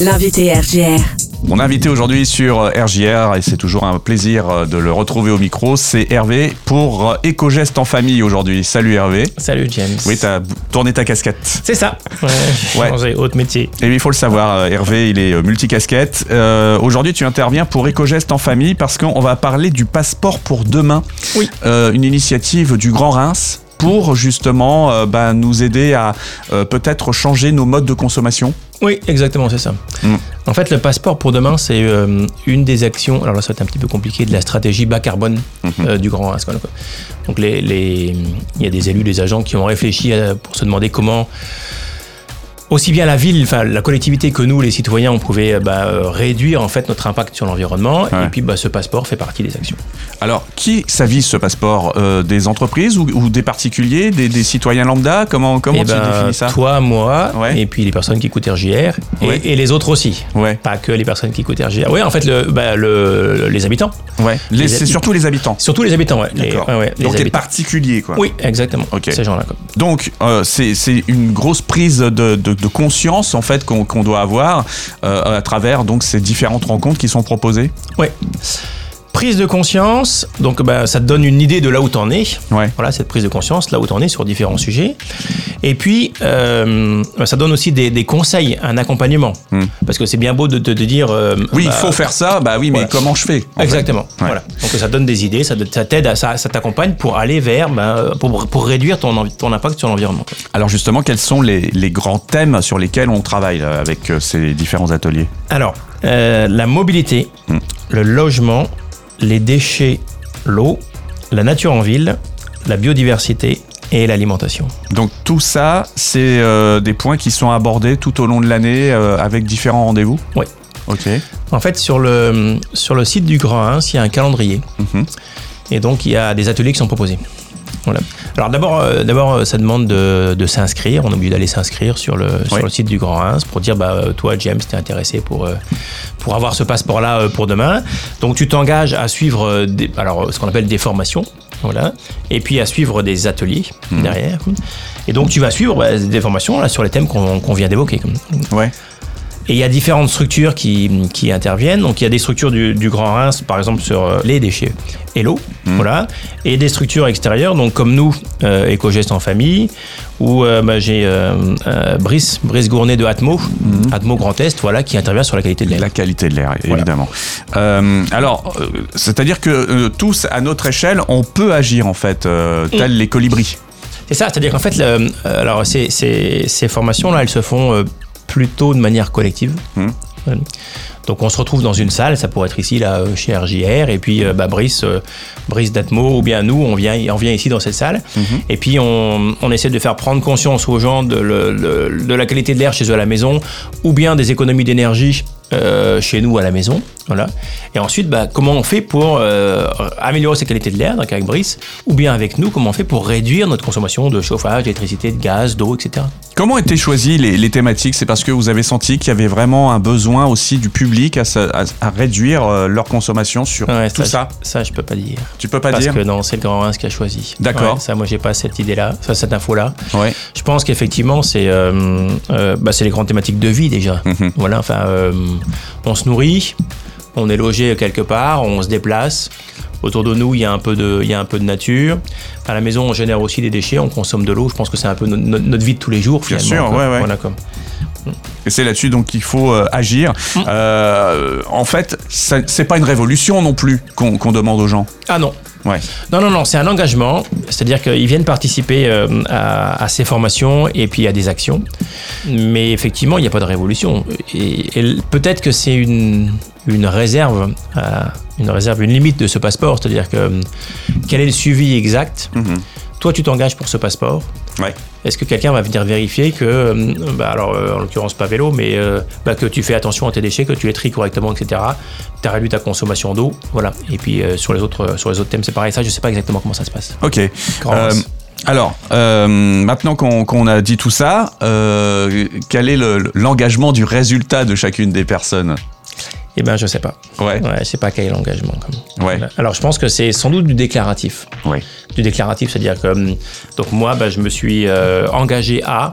L'invité RGR. Mon invité aujourd'hui sur RJR, et c'est toujours un plaisir de le retrouver au micro, c'est Hervé pour Éco-Geste en famille aujourd'hui. Salut Hervé. Salut James. Oui, tu as tourné ta casquette. C'est ça. Ouais, j'ai Ouais. changé autre métier. Et oui, il faut le savoir, euh, Hervé, il est euh, multicasquette. Euh, aujourd'hui, tu interviens pour Éco-Geste en famille parce qu'on va parler du passeport pour demain. Oui. Euh, une initiative du Grand Reims pour justement euh, bah, nous aider à euh, peut-être changer nos modes de consommation. Oui, exactement, c'est ça. Mm. En fait, le passeport pour demain, c'est euh, une des actions, alors là, ça va être un petit peu compliqué, de la stratégie bas carbone Mhm. euh, du Grand quoi. Donc, les, les- il y a des élus, des agents qui ont réfléchi à- pour se demander comment, aussi bien la ville, enfin la collectivité que nous, les citoyens, on pouvait euh, bah, euh, réduire en fait notre impact sur l'environnement. Ouais. Et puis, bah, ce passeport fait partie des actions. Alors, qui s'avise ce passeport Euh, Des entreprises ou, ou des particuliers, des, des citoyens lambda? Comment, comment Eh tu ben, définis ça? Toi, moi, Ouais. et puis les personnes qui écoutent RJR, et, Ouais. et les autres aussi. Ouais, Pas que les personnes qui écoutent RJR. Oui, en fait, le, bah, le- les habitants. ouais. C'est surtout les habitants. Surtout les habitants, ouais. D'accord. les Donc les particuliers, quoi. Oui, exactement. Ok. Ces gens-là. quoi. Donc, euh, c'est c'est une grosse prise de, de- de conscience en fait qu'on doit avoir euh, à travers donc ces différentes rencontres qui sont proposées. Ouais. Prise de conscience, donc bah, ça te donne une idée de là où t'en es. Ouais. Voilà, cette prise de conscience, là où t'en es sur différents sujets. Et puis, euh, ça donne aussi des, des conseils, un accompagnement. Hmm. Parce que c'est bien beau de te de, dire. euh, Oui, il bah, faut faire ça. Bah oui, mais comment je fais Exactement. Ouais. Voilà. Donc ça donne des idées, ça, t'aide, ça, ça t'accompagne pour aller vers, bah, pour, pour réduire ton, impact sur l'environnement. Alors justement, quels sont les, les grands thèmes sur lesquels on travaille là, avec euh, ces différents ateliers? Alors, euh, la mobilité, Hmm. le logement, les déchets, l'eau, la nature en ville, la biodiversité et l'alimentation. Donc tout ça, c'est euh, des points qui sont abordés tout au long de l'année euh, avec différents rendez-vous? Ouais. Ok. En fait, sur le, sur le site du Grand Reims, il y a un calendrier. Mhm. Et donc, il y a des ateliers qui sont proposés. Voilà. Alors d'abord, euh, d'abord, ça demande de, de s'inscrire. On est obligé d'aller s'inscrire sur le, sur le site du Grand Reims pour dire, bah, toi, James, t'es intéressé pour, euh, pour avoir ce passeport-là euh, pour demain. Donc tu t'engages à suivre des, alors, ce qu'on appelle des formations. Voilà. Et puis à suivre des ateliers Mhm. derrière. Et donc tu vas suivre bah, des formations là, sur les thèmes qu'on vient d'évoquer. Ouais. Et il y a différentes structures qui, qui interviennent. Donc il y a des structures du, du Grand Reims, par exemple sur euh, les déchets et l'eau, voilà. Et des structures extérieures, donc comme nous, euh, Éco-Geste en famille, où euh, bah, j'ai euh, euh, Brice, Brice Gournet de Atmo, Atmo Grand Est, voilà, qui intervient sur la qualité de l'air. La qualité de l'air, Voilà. évidemment. Euh, alors, c'est-à-dire que euh, tous, à notre échelle, on peut agir en fait, euh, tels les colibris. C'est ça, c'est-à-dire qu'en fait, le- alors ces, ces, ces formations-là, elles se font euh, plutôt de manière collective. Euh, Donc on se retrouve dans une salle, ça pourrait être ici là euh, chez RJR, et puis euh, bah, Brice, euh, Brice d'Atmo, ou bien nous, on vient, on vient ici dans cette salle, et puis on, on essaie de faire prendre conscience aux gens de, le- le- de la qualité de l'air chez eux à la maison, ou bien des économies d'énergie euh, chez nous à la maison, voilà. Et ensuite, bah, comment on fait pour euh, améliorer cette qualité de l'air, donc avec Brice, ou bien avec nous, comment on fait pour réduire notre consommation de chauffage, d'électricité, de gaz, d'eau, etc. Comment étaient choisies les, les thématiques? C'est parce que vous avez senti qu'il y avait vraiment un besoin aussi du public à, se- à- à réduire euh, leur consommation sur Ouais, tout ça. je- ça, je peux pas dire. Tu peux pas Parce dire? que non, c'est le Grand Reims qui a choisi. D'accord. Ouais, ça, moi, j'ai pas cette idée-là, ça, cette info-là. Ouais. Je pense qu'effectivement, c'est euh, bah, c'est les grandes thématiques de vie déjà. Mhm. Voilà, enfin, on se nourrit, on est logé quelque part, on se déplace. Autour de nous, il y a un peu de, il y a un peu de nature. À la maison, on génère aussi des déchets, on consomme de l'eau. Je pense que c'est un peu no- no- notre vie de tous les jours. Bien finalement, sûr, quoi. ouais, ouais. Voilà, comme. Et c'est là-dessus donc qu'il faut euh, agir. Mm. Euh, en fait, c'est pas une révolution non plus qu'on qu'on demande aux gens. Ah non, Ouais. Non, non, non, c'est un engagement. C'est-à-dire qu'ils viennent participer euh, à, à ces formations et puis à des actions. Mais effectivement, il n'y a pas de révolution. Et, et peut-être que c'est une, une réserve, euh, une réserve, une limite de ce passeport. C'est-à-dire que euh, quel est le suivi exact? Mhm. Toi, tu t'engages pour ce passeport. Ouais. Est-ce que quelqu'un va venir vérifier que, euh, bah alors euh, en l'occurrence pas vélo, mais euh, bah, que tu fais attention à tes déchets, que tu les tries correctement, etc. Tu as réduit ta consommation d'eau, voilà. Et puis sur les autres sur les autres thèmes, c'est pareil. Ça, je sais pas exactement comment ça se passe. Ok. Alors, euh, maintenant qu'on a dit tout ça, euh, quel est le- l'engagement du résultat de chacune des personnes? Eh ben, je sais pas. Ouais. Ouais, je sais pas quel est l'engagement. comme. Ouais. Alors, je pense que c'est sans doute du déclaratif. Ouais. Du déclaratif, c'est-à-dire que hum, donc moi, bah, je me suis euh, engagé à,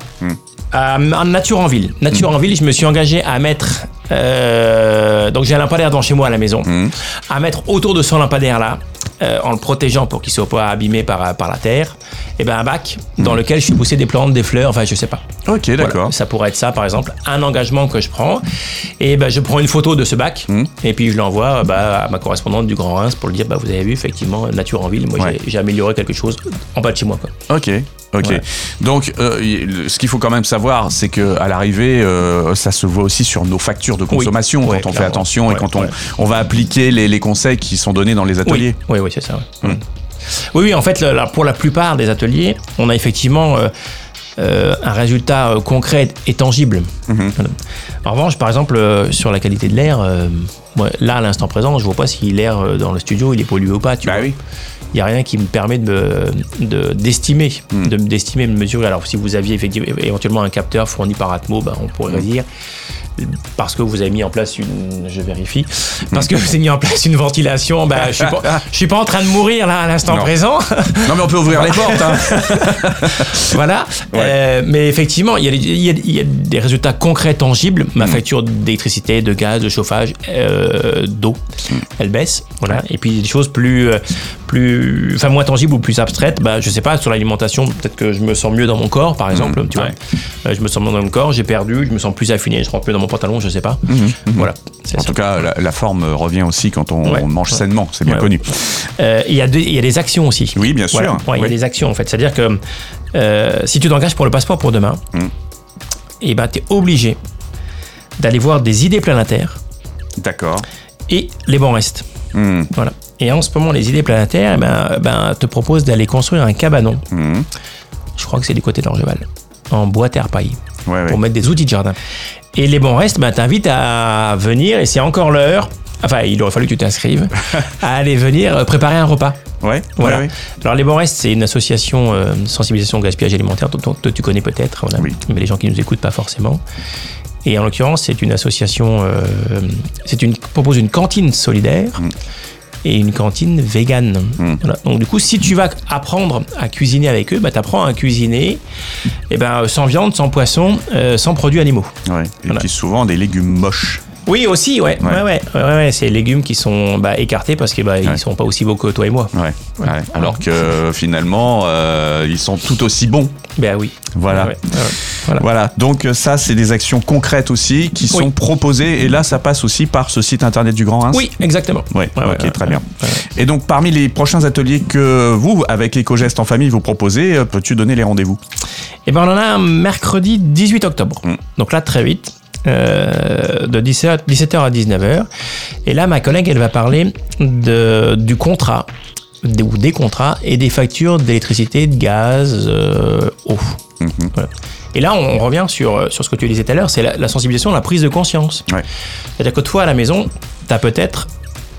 à en nature en ville. Nature en ville, je me suis engagé à mettre Euh, donc j'ai un lampadaire dans chez moi à la maison. Mmh. À mettre autour de son lampadaire là, euh, en le protégeant pour qu'il soit pas abîmé par, par la terre, et ben un bac dans lequel je suis poussé des plantes, des fleurs, enfin je sais pas. Ok, Voilà. d'accord. Ça pourrait être ça, par exemple, un engagement que je prends. Et ben, je prends une photo de ce bac Mmh. et puis je l'envoie bah, à ma correspondante du Grand Reims pour lui dire bah, Vous avez vu, effectivement, Nature en ville, moi Ouais. j'ai amélioré quelque chose en bas de chez moi. Quoi. Ok, ok. Ouais. Donc, euh, ce qu'il faut quand même savoir, c'est que à l'arrivée, euh, ça se voit aussi sur nos factures de consommation quand on fait attention et quand on, on va appliquer les, les conseils qui sont donnés dans les ateliers. Oui, oui, oui, c'est ça. ouais. Mm. Oui, oui, en fait, la- pour la plupart des ateliers, on a effectivement euh, un résultat concret et tangible. Mhm. En revanche, par exemple, euh, sur la qualité de l'air, euh, là, à l'instant présent, je vois pas si l'air dans le studio il est pollué ou pas. Tu Bah vois. oui. Il n'y a rien qui me permet de me- de- d'estimer, Mm. de, me- d'estimer, de mesurer. Alors, si vous aviez effectivement, éventuellement un capteur fourni par Atmo, ben, on pourrait dire, parce que vous avez mis en place une, je vérifie, parce que vous avez mis en place une ventilation, ben, je suis pas, je suis pas en train de mourir là à l'instant présent. Non, mais on peut ouvrir les portes. hein. voilà. Ouais. Euh, mais effectivement, il y, a, des- il y a- il y a des résultats concrets, tangibles. Ma facture d'électricité, de gaz, de chauffage, euh, d'eau, elle baisse. Voilà. Et puis des choses plus, euh, plus, enfin moins tangibles ou plus abstraites. Bah, je sais pas sur l'alimentation, peut-être que je me sens mieux dans mon corps, par exemple. Mm. Tu vois. Euh, je me sens mieux dans mon corps. J'ai perdu. Je me sens plus affiné. Je rentre mieux dans mon pantalon. Je sais pas. Voilà. C'est Mm-hmm. En ça. tout cas, la, la forme revient aussi quand on, Ouais. on mange Ouais. sainement, c'est bien connu. Euh, Il y, a des- il y a des actions aussi. Oui, bien sûr. Voilà. Il y a des actions en fait. C'est-à-dire que euh, si tu t'engages pour le passeport pour demain, Mm. et ben tu es obligé d'aller voir des idées planétaires D'accord. et les bons restes. Hmm, Voilà. Et en ce moment, les idées planétaires eh ben, ben, te proposent d'aller construire un cabanon. hmm. Je crois que c'est du côté de l'Orgeval. En bois terre paille. Ouais, ouais. Pour mettre des outils de jardin. Et les bons restes, ben, t'invites à venir, et c'est encore l'heure. Enfin, il aurait fallu que tu t'inscrives, à aller venir euh, préparer un repas. Ouais, Voilà. ouais, ouais. Alors les bons restes, c'est une association euh, de sensibilisation au gaspillage alimentaire dont, tu connais peut-être, voilà. Oui. mais les gens qui nous écoutent pas forcément. Et en l'occurrence, c'est une association, euh, c'est une propose une cantine solidaire Mm. Et une cantine végane. Mm. Voilà. Donc du coup, si tu vas apprendre à cuisiner avec eux, bah, tu apprends à cuisiner eh ben, sans viande, sans poisson, euh, sans produits animaux. Ouais. Et Voilà. puis souvent des légumes moches. Oui, aussi, ouais. Ouais. Ouais, ouais, ouais, ouais, ouais, c'est légumes qui sont bah, écartés parce qu'ils bah, ils sont pas aussi beaux que toi et moi. Ouais. ouais. Alors que finalement, euh, ils sont tout aussi bons. Ben oui. Voilà. Voilà. Voilà, donc euh, ça, c'est des actions concrètes aussi qui sont Oui. proposées. Et là, ça passe aussi par ce site internet du Grand Reims. Oui, exactement. Ouais, Ouais, ok, ouais, très bien. Et donc, parmi les prochains ateliers que vous, avec EcoGest en famille, vous proposez, euh, peux-tu donner les rendez-vous? Et ben on en a un mercredi 18 octobre. Mm. Donc là, très vite. euh, de 17, 17h à 19h. Et là, ma collègue, elle va parler de, du contrat, des- ou des contrats et des factures d'électricité, de gaz, euh, eau. Mhm. Voilà. Et là, on revient sur, euh, sur ce que tu disais tout à l'heure, c'est la, la sensibilisation, la prise de conscience. Ouais. C'est-à-dire que toi, à la maison, tu as peut-être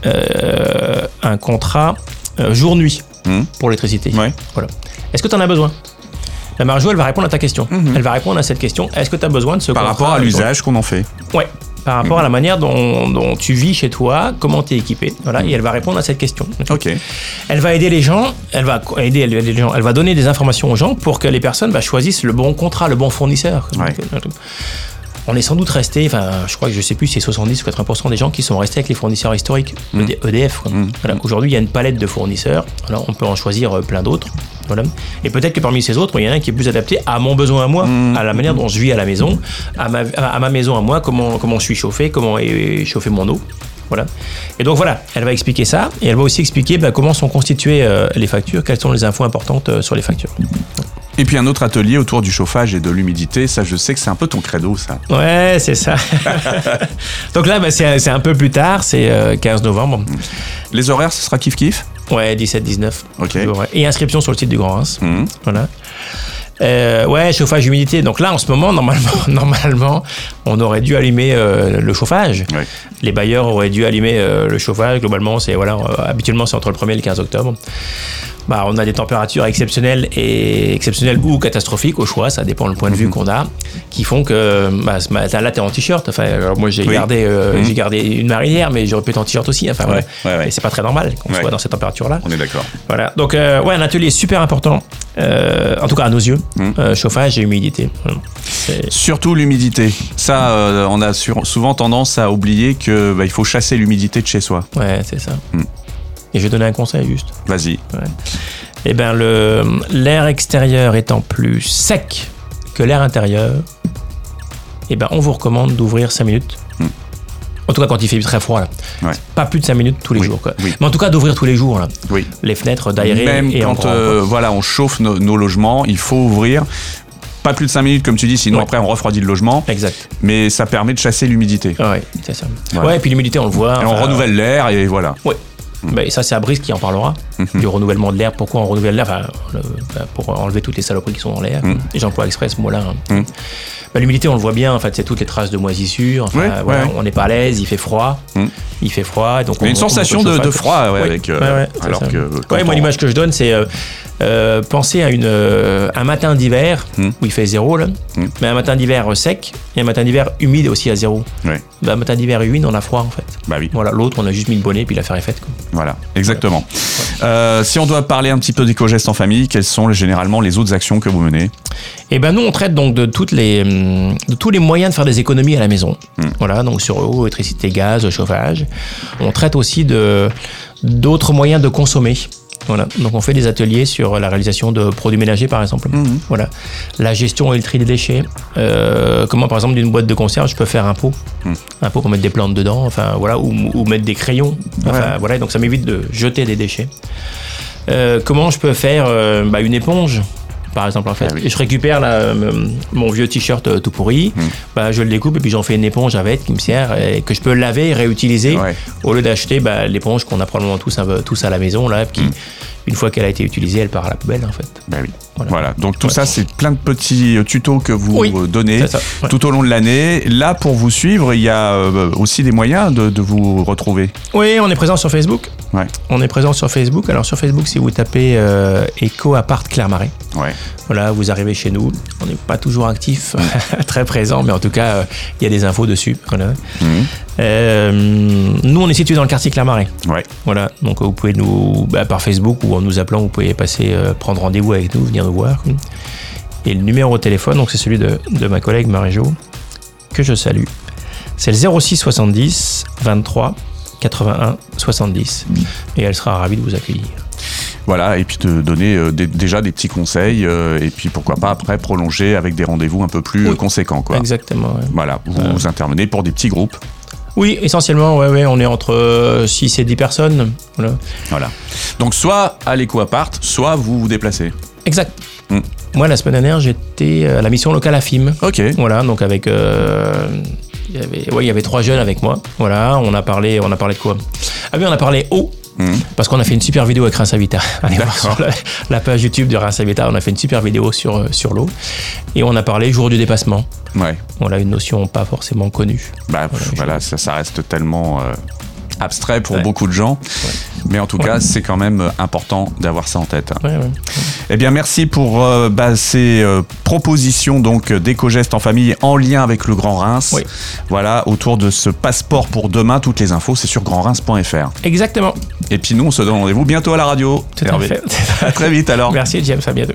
euh, un contrat euh, jour-nuit Mhm. pour l'électricité. Ouais. Voilà. Est-ce que tu en as besoin? La Marjo, elle va répondre à ta question. Mhm. Elle va répondre à cette question. Est-ce que tu as besoin de ce Par contrat rapport à l'usage qu'on en fait. Ouais. Par rapport à la manière dont, dont tu vis chez toi, comment tu es équipé. Voilà. Et elle va répondre à cette question. Ok. Elle va aider les gens, elle va aider elle les gens, elle va donner des informations aux gens pour que les personnes bah, choisissent le bon contrat, le bon fournisseur. Ouais. On est sans doute resté, enfin, je crois que je sais plus, c'est 70 ou 80% des gens qui sont restés avec les fournisseurs historiques, Mm. ED- EDF. quoi. Mm. Voilà. Aujourd'hui, il y a une palette de fournisseurs. Voilà, on peut en choisir euh, plein d'autres. Voilà. Et peut-être que parmi ces autres, il y en a un qui est plus adapté à mon besoin à moi, Mm. à la manière dont je vis à la maison, à ma, à ma maison à moi, comment, comment je suis chauffé, comment est chauffée mon eau. Voilà. Et donc voilà, elle va expliquer ça et elle va aussi expliquer bah, comment sont constituées euh, les factures, quelles sont les infos importantes euh, sur les factures. Et puis un autre atelier autour du chauffage et de l'humidité. Ça, je sais que c'est un peu ton credo, ça. Ouais, c'est ça. donc là, bah, c'est c'est un peu plus tard, c'est euh, 15 novembre. Les horaires, ce sera kiff-kiff Ouais, 17-19. Ok. Et inscription sur le site du Grand Reims. Mhm. Voilà. Euh, ouais, chauffage, humidité. Donc là, en ce moment, normalement, normalement on aurait dû allumer euh, le chauffage. Les bailleurs auraient dû allumer euh, le chauffage. Globalement, c'est voilà, euh, habituellement, c'est entre le 1er et le 15 octobre. Bah, on a des températures exceptionnelles et exceptionnelles ou catastrophiques au choix, ça dépend le point de vue Mhm. qu'on a, qui font que bah, ce matin là t'es en t-shirt. Enfin, alors moi j'ai Oui. gardé, euh, Mhm. j'ai gardé une marinière, mais j'aurais pu être en t-shirt aussi. Enfin, Ouais, ouais, ouais. C'est pas très normal qu'on soit dans cette température-là. On est d'accord. Voilà. Donc euh, ouais, un atelier super important, euh, en tout cas à nos yeux, Mhm. Chauffage et humidité. Surtout l'humidité. Ça, on a souvent tendance à oublier que bah, il faut chasser l'humidité de chez soi. Ouais, c'est ça. Et je vais donner un conseil juste. Vas-y. Eh bien, l'air extérieur étant plus sec que l'air intérieur, eh ben, on vous recommande d'ouvrir 5 minutes. Hmm. En tout cas, quand il fait très froid, là. Ouais. Pas plus de 5 minutes tous les Oui, jours. Quoi. oui. Mais en tout cas, d'ouvrir tous les jours là. Oui. les fenêtres, d'aérer Même et quand euh, voilà, on chauffe nos, nos logements, il faut ouvrir. Pas plus de 5 minutes, comme tu dis, sinon Ouais. après on refroidit le logement. Exact. Mais ça permet de chasser l'humidité. Ouais, c'est ça. Voilà. Ouais, et puis l'humidité, on le voit. Et on renouvelle l'air et voilà. Ouais. Ben, ça, c'est Abris qui en parlera, Mhm. du renouvellement de l'air. Pourquoi on renouvelle l'air? Enfin, ben, Pour enlever toutes les saloperies qui sont dans l'air. Mhm. Et j'emploie exprès ce mot-là. hein. Ben, L'humidité, on le voit bien, en fait, c'est toutes les traces de moisissure. Enfin, Ouais, voilà, ouais. On n'est pas à l'aise, il fait froid. Mhm. Il fait froid. Donc Il y a on- une on sensation de, froid ouais, avec. euh, alors ça. que. moi, on- l'image que je donne, c'est euh, euh, penser à une, euh, un matin d'hiver Mhm. où il fait zéro, là, Mhm. mais un matin d'hiver sec et un matin d'hiver humide aussi à zéro. Ben, un matin d'hiver humide, on a froid, en fait. Bah oui. Voilà, l'autre, on a juste mis le bonnet, puis l'affaire est faite. quoi. Voilà, exactement. Si on doit parler un petit peu d'éco-gestes en famille, quelles sont généralement les autres actions que vous menez? Et ben nous on traite donc de toutes les hum, de tous les moyens de faire des économies à la maison. Hmm. Voilà, donc sur eau, électricité, gaz, chauffage. On traite aussi de d'autres moyens de consommer. Voilà, donc on fait des ateliers sur la réalisation de produits ménagers par exemple. Mhm. Voilà, la gestion et le tri des déchets. Euh, comment par exemple d'une boîte de conserve je peux faire un pot, Hmm. un pot pour mettre des plantes dedans, enfin voilà, ou, ou mettre des crayons. Enfin Ouais. voilà, donc ça m'évite de jeter des déchets. Euh, comment je peux faire euh, bah, une éponge par exemple en fait. Ah oui. Et je récupère euh, mon vieux t-shirt euh, tout pourri, Hmm. bah, je le découpe et puis j'en fais une éponge avec qui me sert et que je peux laver et réutiliser Ouais. au lieu d'acheter bah, l'éponge qu'on a probablement tous, un peu- tous à la maison là, qui Hmm. Une fois qu'elle a été utilisée, elle part à la poubelle en fait. Bah oui. Voilà. Voilà. Donc tout Ouais. ça, c'est plein de petits euh, tutos que vous Oui, euh, donnez C'est ça. ouais. tout au long de l'année. Là, pour vous suivre, il y a euh, aussi des moyens de, de vous retrouver. Oui, on est présent sur Facebook. Ouais. On est présent sur Facebook. Alors sur Facebook, si vous tapez euh, Eco Apart Clermarais, Ouais. voilà, vous arrivez chez nous. On n'est pas toujours actif, très présent, mais en tout cas, euh, il y a des infos dessus. Voilà. Mhm. Euh, nous, on est situé dans le quartier Clermarais. Ouais. Voilà, donc vous pouvez nous, bah, par Facebook ou en nous appelant, vous pouvez passer, euh, prendre rendez-vous avec nous, venir nous voir. Et le numéro de téléphone, donc c'est celui de, de ma collègue Marie-Jo, que je salue. C'est le 06 70 23 81 70. Et elle sera ravie de vous accueillir. Voilà, et puis de donner euh, déjà des petits conseils, euh, et puis pourquoi pas après prolonger avec des rendez-vous un peu plus Oui. conséquents. Quoi. Exactement. ouais. Voilà, vous intervenez pour des petits groupes. Oui, essentiellement, ouais, ouais, on est entre 6 et 10 personnes. Voilà. Voilà. Donc soit à l'éco-appart, soit vous vous déplacez. Exact. Mm. Moi, la semaine dernière, j'étais à la mission locale à FIM. Ok. Voilà, donc avec. euh, il y avait, ouais, il y avait trois jeunes avec moi. Voilà, on a parlé, on a parlé de quoi? Ah oui, on a parlé eau. Mhm. Parce qu'on a fait une super vidéo avec Reims Habitat. Allez voir sur la, la page YouTube de Reims Habitat, on a fait une super vidéo sur, euh, sur l'eau. Et on a parlé jour du dépassement. Ouais. Voilà, une notion pas forcément connue. Bah, pff, voilà, ça, ça reste tellement euh, abstrait pour Ouais. beaucoup de gens. Mais en tout Ouais. cas, c'est quand même euh, important d'avoir ça en tête. Ouais, ouais. Eh bien, merci pour euh, bah, ces euh, propositions donc d'éco-gestes en famille en lien avec le Grand Reims. Oui. Voilà, autour de ce passeport pour demain. Toutes les infos, c'est sur grandreims.fr. Exactement. Et puis nous, on se donne rendez-vous bientôt à la radio. Tout à fait. À très vite alors. Merci James, à bientôt.